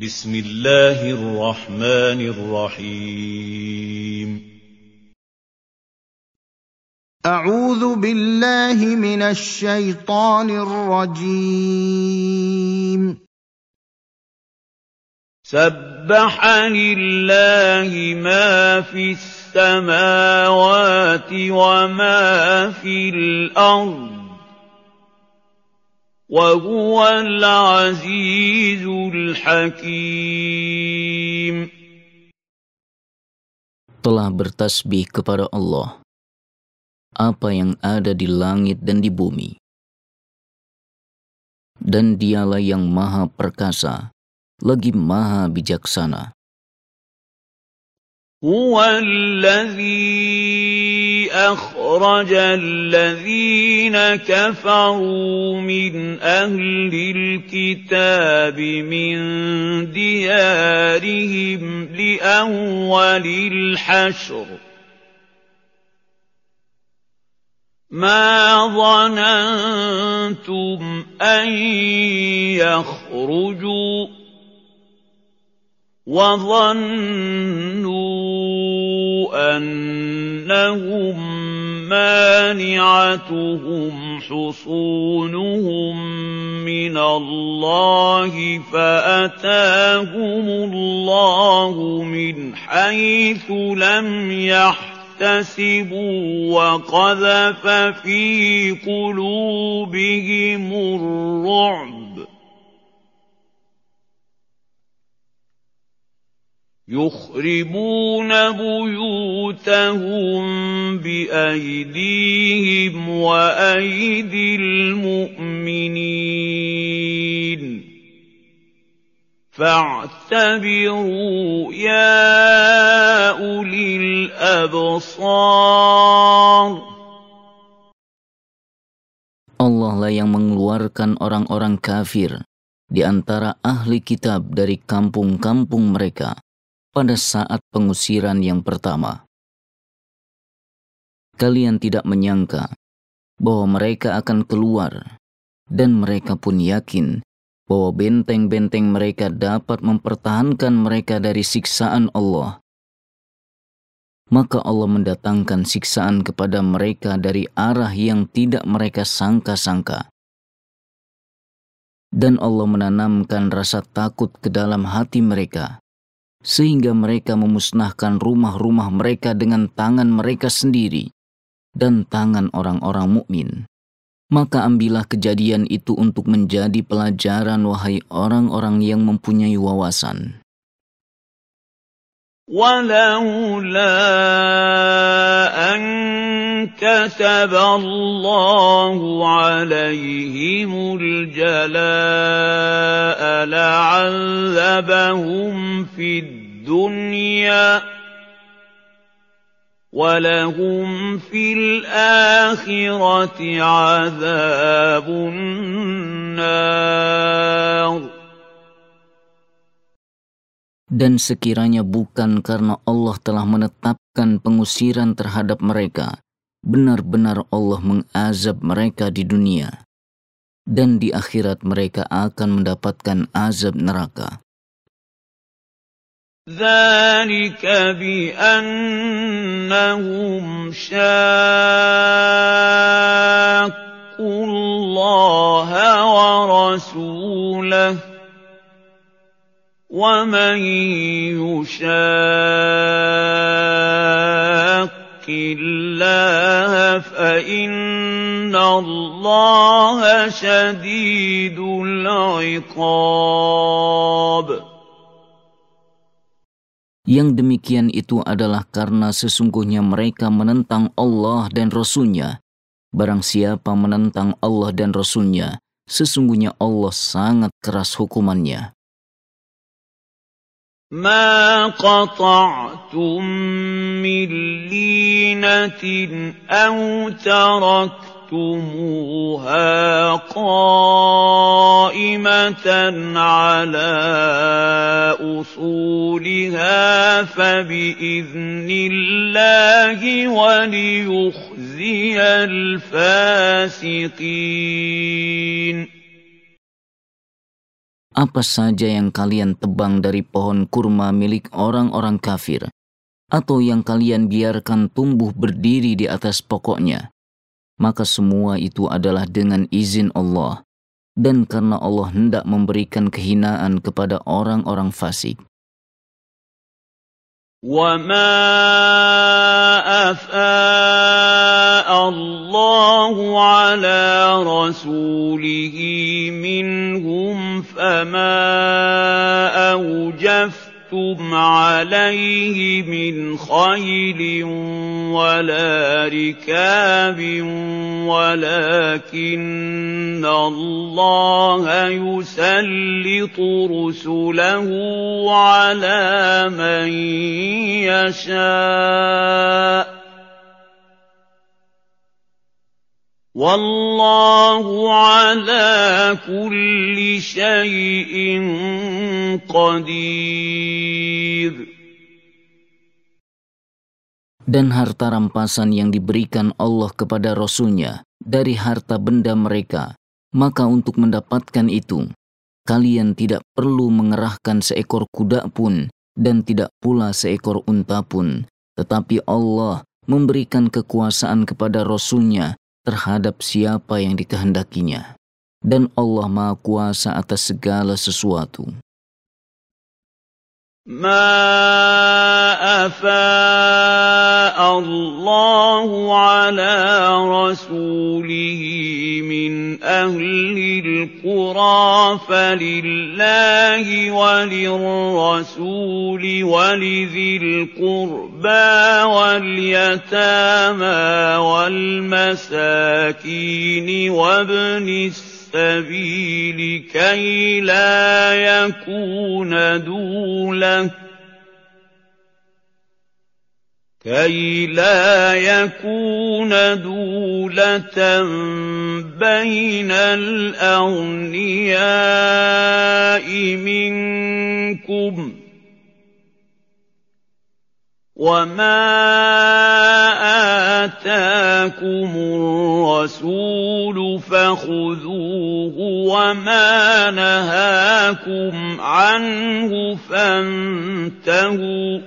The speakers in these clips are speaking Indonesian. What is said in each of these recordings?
بسم الله الرحمن الرحيم. أعوذ بالله من الشيطان الرجيم. سبح لله ما في السماوات وما في الأرض. وهو العزيز الحكيم telah bertasbih kepada Allah apa yang ada di langit dan di bumi dan dialah yang maha perkasa lagi maha bijaksana هو الذي أخرج الذين كفروا من أهل الكتاب من ديارهم لأول الحشر. ما ظننتم أن يخرجوا وظنوا أنهم مانعتهم حصونهم من الله فأتاهم الله من حيث لم يحتسبوا وقذف في قلوبهم الرعب. يخربون بيوتهم بأيديهم وأيدي المؤمنين فاعتبروا يا أولي الأبصار Allah lah yang mengeluarkan orang-orang kafir di antara ahli kitab dari kampung-kampung mereka pada saat pengusiran yang pertama. Kalian tidak menyangka bahwa mereka akan keluar, dan mereka pun yakin bahwa benteng-benteng mereka dapat mempertahankan mereka dari siksaan Allah. Maka Allah mendatangkan siksaan kepada mereka dari arah yang tidak mereka sangka-sangka. Dan Allah menanamkan rasa takut ke dalam hati mereka sehingga mereka memusnahkan rumah-rumah mereka dengan tangan mereka sendiri dan tangan orang-orang mukmin. Maka ambillah kejadian itu untuk menjadi pelajaran wahai orang-orang yang mempunyai wawasan. ولولا أن كتب الله عليهم الجلاء لعذبهم في الدنيا ولهم في الآخرة عذاب النار Dan sekiranya bukan karena Allah telah menetapkan pengusiran terhadap mereka, benar-benar Allah mengazab mereka di dunia, dan di akhirat mereka akan mendapatkan azab neraka. ذلك بأنهم شاقوا الله ورسوله ومن يشاق الله فإن الله شديد العقاب Yang demikian itu adalah karena sesungguhnya mereka menentang Allah dan Rasulnya. Barang siapa menentang Allah dan Rasulnya, sesungguhnya Allah sangat keras hukumannya. ما قطعتم من لينة أو تركتموها قائمة على أصولها فبإذن الله وليخزي الفاسقين apa saja yang kalian tebang dari pohon kurma milik orang-orang kafir, atau yang kalian biarkan tumbuh berdiri di atas pokoknya, maka semua itu adalah dengan izin Allah, dan karena Allah hendak memberikan kehinaan kepada orang-orang fasik. وما أفاء الله على رسوله فما أوجفتم عليه من خيل ولا ركاب ولكن الله يسلط رسله على من يشاء والله على كل شيء قدير Dan harta rampasan yang diberikan Allah kepada Rasulnya dari harta benda mereka, maka untuk mendapatkan itu, kalian tidak perlu mengerahkan seekor kuda pun dan tidak pula seekor unta pun, tetapi Allah memberikan kekuasaan kepada Rasulnya terhadap siapa yang dikehendakinya. Dan Allah Maha Kuasa atas segala sesuatu. ما أفاء الله على رسوله أهل القرى فلله وللرسول ولذي القربى واليتامى والمساكين وابن السبيل كي لا يكون دولة كي لا يكون دولة بين الأغنياء منكم وما آتاكم الرسول فخذوه وما نهاكم عنه فانتهوا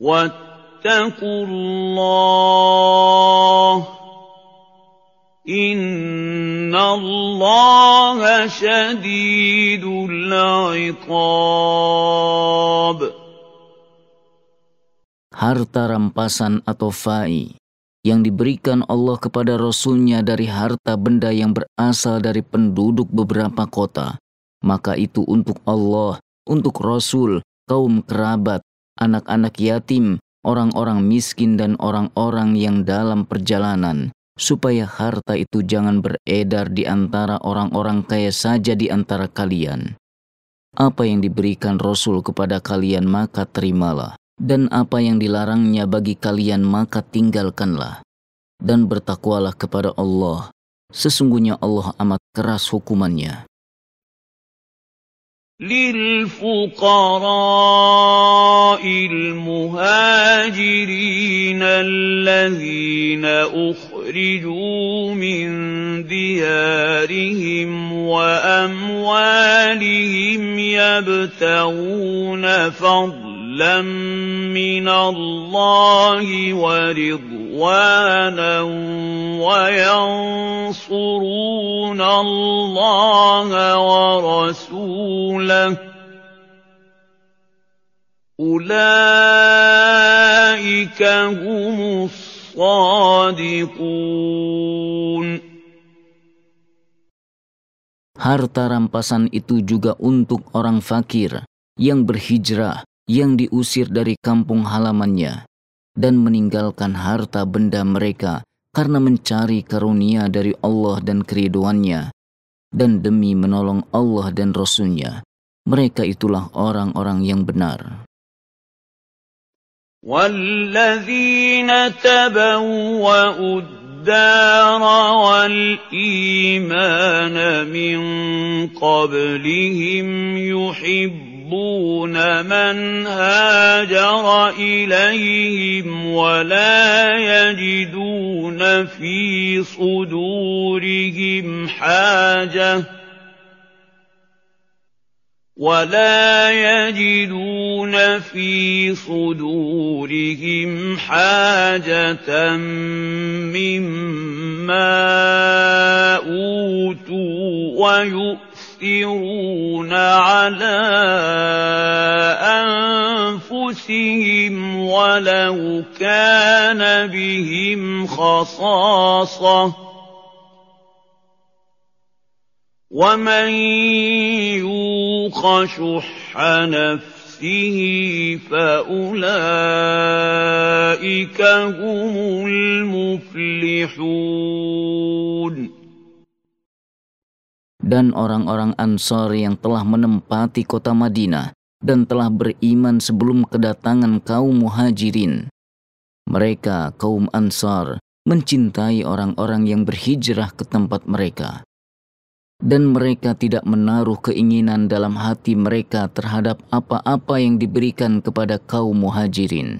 واتقوا الله إن الله شديد العقاب harta rampasan atau fai yang diberikan Allah kepada Rasulnya dari harta benda yang berasal dari penduduk beberapa kota, maka itu untuk Allah, untuk Rasul, kaum kerabat, anak-anak yatim, orang-orang miskin dan orang-orang yang dalam perjalanan, supaya harta itu jangan beredar di antara orang-orang kaya saja di antara kalian. Apa yang diberikan Rasul kepada kalian maka terimalah. Dan apa yang dilarangnya bagi kalian maka tinggalkanlah. Dan bertakwalah kepada Allah. Sesungguhnya Allah amat keras hukumannya للفقراء المهاجرين الذين أخرجوا من ديارهم وأموالهم يبتغون فضلا من الله ورضوانا. وينصرون الله ورسوله أولئك هم الصادقون Harta rampasan itu juga untuk orang fakir yang berhijrah yang diusir dari kampung halamannya dan meninggalkan harta benda mereka karena mencari karunia dari Allah dan keriduannya dan demi menolong Allah dan Rasulnya. Mereka itulah orang-orang yang benar. والذين تبوأوا الدار والإيمان من قبلهم يحبون يحبون من هاجر إليهم ولا يجدون في صدورهم حاجة ولا يجدون في صدورهم حاجة مما أوتوا ويؤثرون على أنفسهم ولو كان بهم خصاصة. ومن يوق شح نفسه فأولئك هم المفلحون. Dan orang-orang Ansar yang telah menempati kota Madinah dan telah beriman sebelum kedatangan kaum muhajirin. Mereka, kaum Ansar, mencintai orang-orang yang berhijrah ke tempat mereka dan mereka tidak menaruh keinginan dalam hati mereka terhadap apa-apa yang diberikan kepada kaum muhajirin.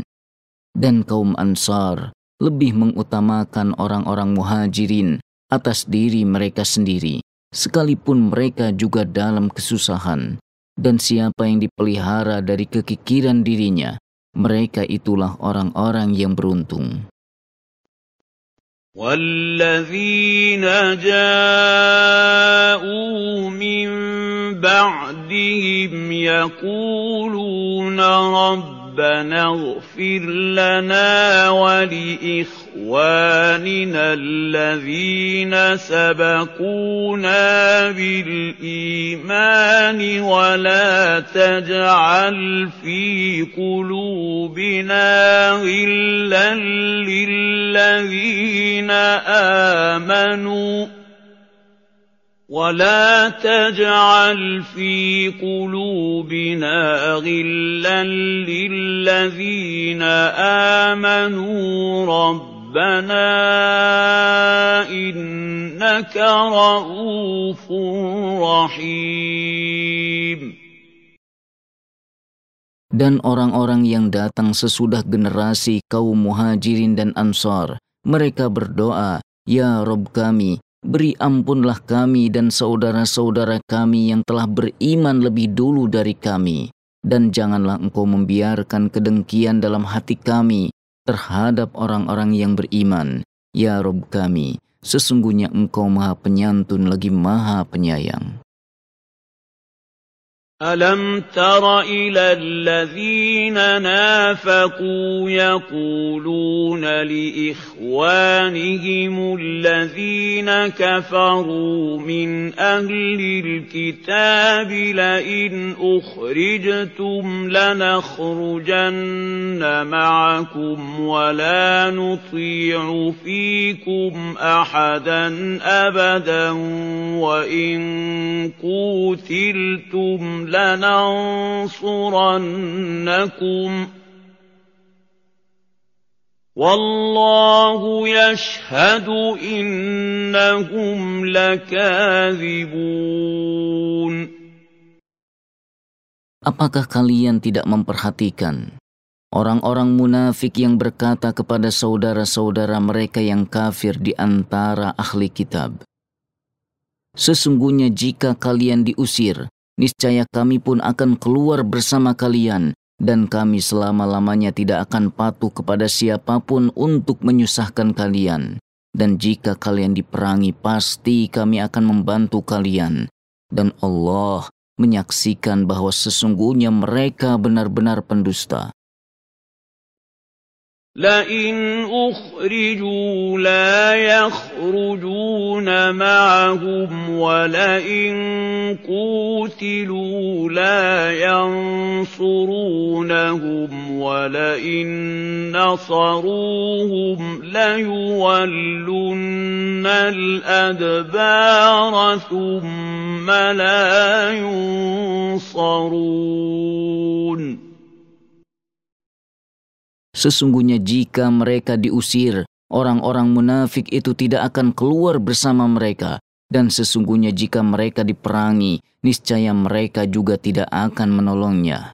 Dan kaum ansar lebih mengutamakan orang-orang muhajirin atas diri mereka sendiri, sekalipun mereka juga dalam kesusahan. Dan siapa yang dipelihara dari kekikiran dirinya, mereka itulah orang-orang yang beruntung. والذين جاءوا من بعدهم يقولون ربنا اغفر لنا ولإخواننا الذين سبقونا بالإيمان ولا تجعل في قلوبنا غلا للذين آمنوا ولا تجعل في قلوبنا غلا للذين امنوا ربنا انك رءوف رحيم Dan orang-orang yang datang sesudah generasi kaum muhajirin dan ansar, mereka berdoa, Ya Rob kami, beri ampunlah kami dan saudara-saudara kami yang telah beriman lebih dulu dari kami. Dan janganlah engkau membiarkan kedengkian dalam hati kami terhadap orang-orang yang beriman. Ya Rob kami, sesungguhnya engkau maha penyantun lagi maha penyayang. ألم تر إلى الذين نافقوا يقولون لإخوانهم الذين كفروا من أهل الكتاب لئن أخرجتم لنخرجن معكم ولا نطيع فيكم أحدا أبدا وإن قوتلتم لننصرنكم والله يشهد إنهم لكاذبون Apakah kalian tidak memperhatikan orang-orang munafik yang berkata kepada saudara-saudara mereka yang kafir di antara ahli kitab? Sesungguhnya jika kalian diusir, niscaya kami pun akan keluar bersama kalian, dan kami selama-lamanya tidak akan patuh kepada siapa pun untuk menyusahkan kalian. Dan jika kalian diperangi, pasti kami akan membantu kalian. Dan Allah menyaksikan bahwa sesungguhnya mereka benar-benar pendusta. لئن أخرجوا لا يخرجون معهم ولئن قوتلوا لا ينصرونهم ولئن نصروهم ليولن الأدبار ثم لا ينصرون Sesungguhnya jika mereka diusir, orang-orang munafik itu tidak akan keluar bersama mereka. Dan sesungguhnya jika mereka diperangi, niscaya mereka juga tidak akan menolongnya.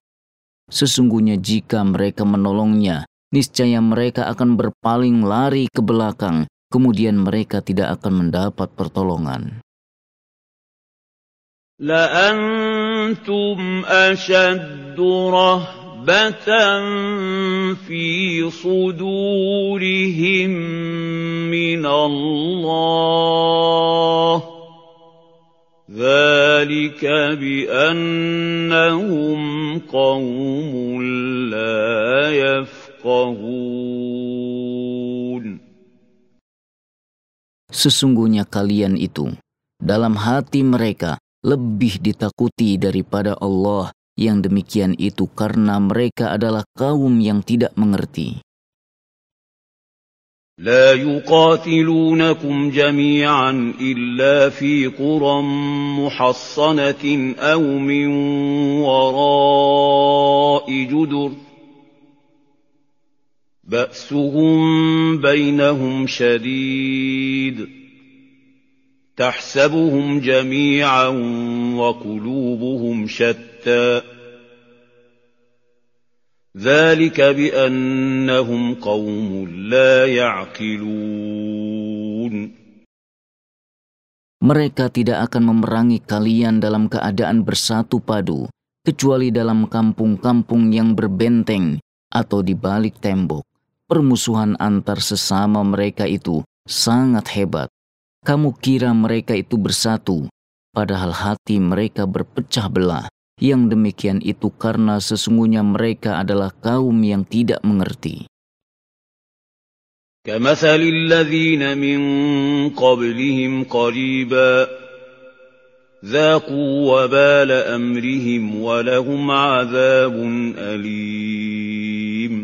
Sesungguhnya jika mereka menolongnya, niscaya mereka akan berpaling lari ke belakang, kemudian mereka tidak akan mendapat pertolongan. أَنتُمْ أَشَدُّ رَهْبَةً فِي صُدُورِهِم مِّنَ اللَّهِ ۚ ذَٰلِكَ بِأَنَّهُمْ قَوْمٌ لَّا يَفْقَهُونَ Sesungguhnya kalian itu, dalam hati mereka lebih ditakuti daripada Allah yang demikian itu karena mereka adalah kaum yang tidak mengerti. لا يقاتلونكم جميعا إلا في قرى محصنة أو من وراء جدر. بأسهم بينهم شديد. تحسبهم جميعا وقلوبهم شتى ذلك بأنهم قوم لا يعقلون Mereka tidak akan memerangi kalian dalam keadaan bersatu padu, kecuali dalam kampung-kampung yang berbenteng atau di balik tembok. Permusuhan antar sesama mereka itu sangat hebat. Kamu kira mereka itu bersatu, padahal hati mereka berpecah belah. Yang demikian itu karena sesungguhnya mereka adalah kaum yang tidak mengerti. كمثل الذين من قبلهم قريبا ذاقوا وبال أمرهم ولهم عذاب أليم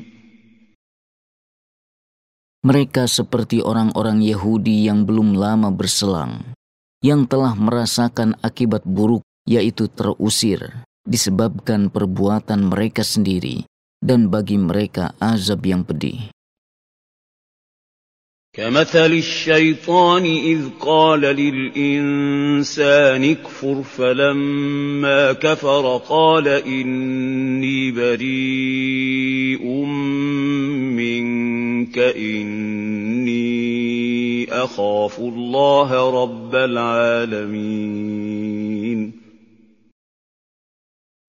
Mereka seperti orang-orang Yahudi yang belum lama berselang, yang telah merasakan akibat buruk yaitu terusir disebabkan perbuatan mereka sendiri dan bagi mereka azab yang pedih. كمثل الشيطان إذ قال للإنسان اكفر فلما كفر قال إني بريء منك إني أخاف الله رب العالمين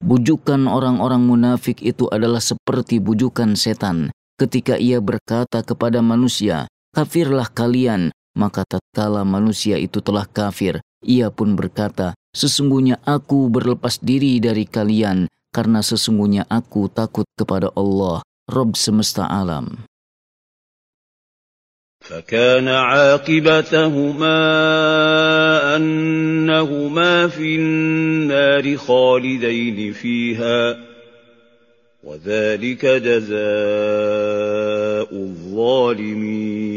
Bujukan orang-orang munafik itu adalah seperti bujukan setan ketika ia berkata kepada manusia, kafirlah kalian. Maka tatkala manusia itu telah kafir, ia pun berkata, sesungguhnya aku berlepas diri dari kalian karena sesungguhnya aku takut kepada Allah, Rob semesta alam. فكان عاقبتهما أنهما في النار خالدين فيها وذلك جزاء الظالمين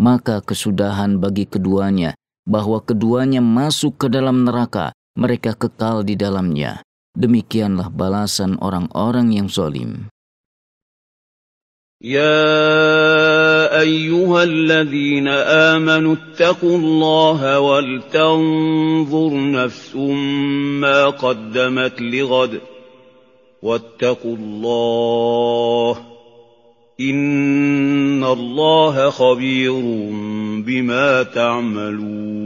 Maka kesudahan bagi keduanya bahwa keduanya masuk ke dalam neraka, mereka kekal di dalamnya. Demikianlah balasan orang-orang yang zalim. يا أيها الذين آمنوا اتقوا الله ولتنظر نفس ما قدمت لغد واتقوا الله إن الله خبير بما تعملون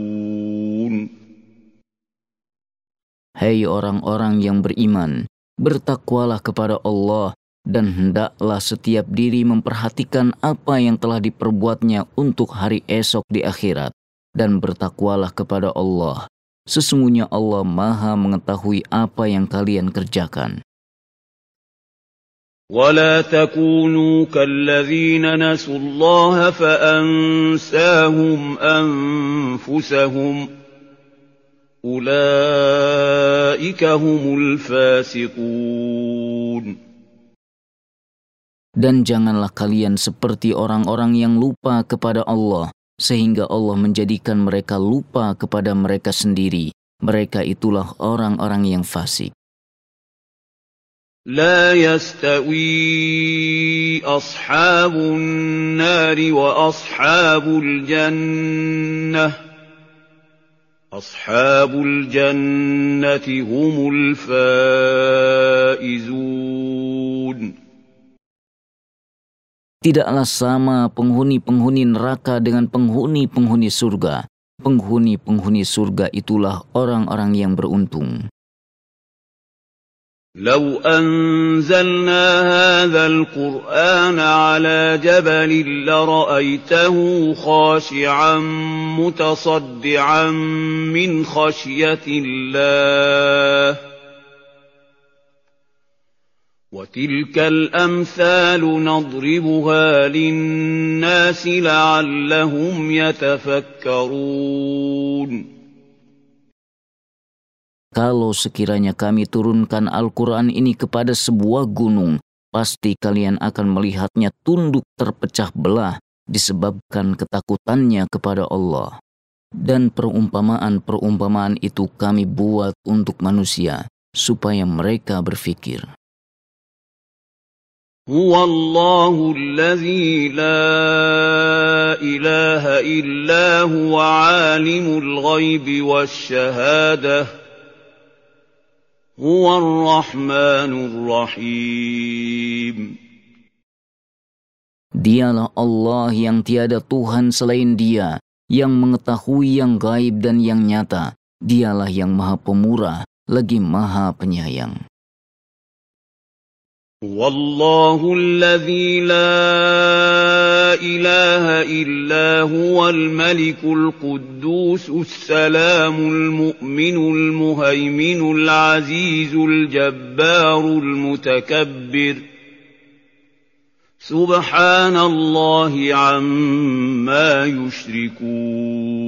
Hai orang-orang yang beriman, bertakwalah kepada Allah dan hendaklah setiap diri memperhatikan apa yang telah diperbuatnya untuk hari esok di akhirat dan bertakwalah kepada Allah. Sesungguhnya Allah Maha mengetahui apa yang kalian kerjakan. ولا تكونوا كالذين نسوا الله فأنساهم أنفسهم أولئك هم الفاسقون Dan janganlah kalian seperti orang-orang yang lupa kepada Allah, sehingga Allah menjadikan mereka lupa kepada mereka sendiri. Mereka itulah orang-orang yang fasik. لا يستوي أصحاب النار وأصحاب الجنة أصحاب الجنة هم الفائزون Tidaklah sama penghuni-penghuni neraka dengan penghuni-penghuni surga. penghuni-penghuni surga itulah orang-orang yang beruntung. لو أنزلنا هذا القرآن على جبل لرأيته خاشعا متصدعا من خشية الله وتلك الأمثال نضربها للناس لعلهم يتفكرون Kalau sekiranya kami turunkan Al-Quran ini kepada sebuah gunung, pasti kalian akan melihatnya tunduk terpecah belah disebabkan ketakutannya kepada Allah. Dan perumpamaan-perumpamaan itu kami buat untuk manusia, supaya mereka berfikir. هو الله الذي لا إله إلا هو عالم الغيب والشهادة هو الرحمن الرحيم Dialah Allah yang tiada Tuhan selain dia, yang mengetahui yang gaib dan yang nyata. Dialah yang maha pemurah, lagi maha penyayang. والله الذي لا إله إلا هو الملك القدوس السلام المؤمن المهيمن العزيز الجبار المتكبر. سبحان الله عما يشركون.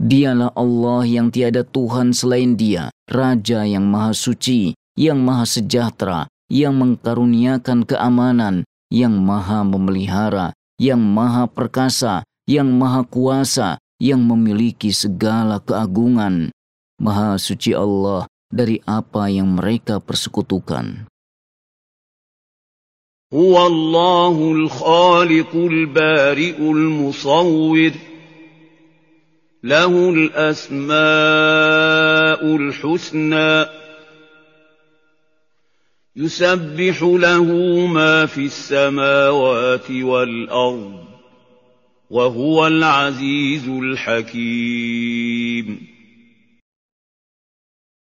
Dialah Allah yang tiada Tuhan selain dia, Raja yang maha suci, yang maha sejahtera, yang mengkaruniakan keamanan, yang maha memelihara, yang maha perkasa, yang maha kuasa, yang memiliki segala keagungan. Maha suci Allah dari apa yang mereka persekutukan. هو الله الخالق البارئ المصور له الأسماء الحسنى يسبح له ما في السماوات والأرض وهو العزيز الحكيم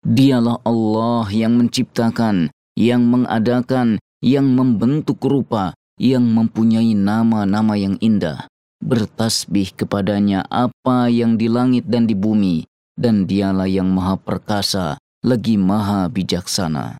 Dialah Allah yang menciptakan, yang mengadakan, yang membentuk rupa, yang mempunyai nama-nama yang indah. Bertasbih kepadanya apa yang di langit dan di bumi, dan dialah yang maha perkasa, lagi maha bijaksana.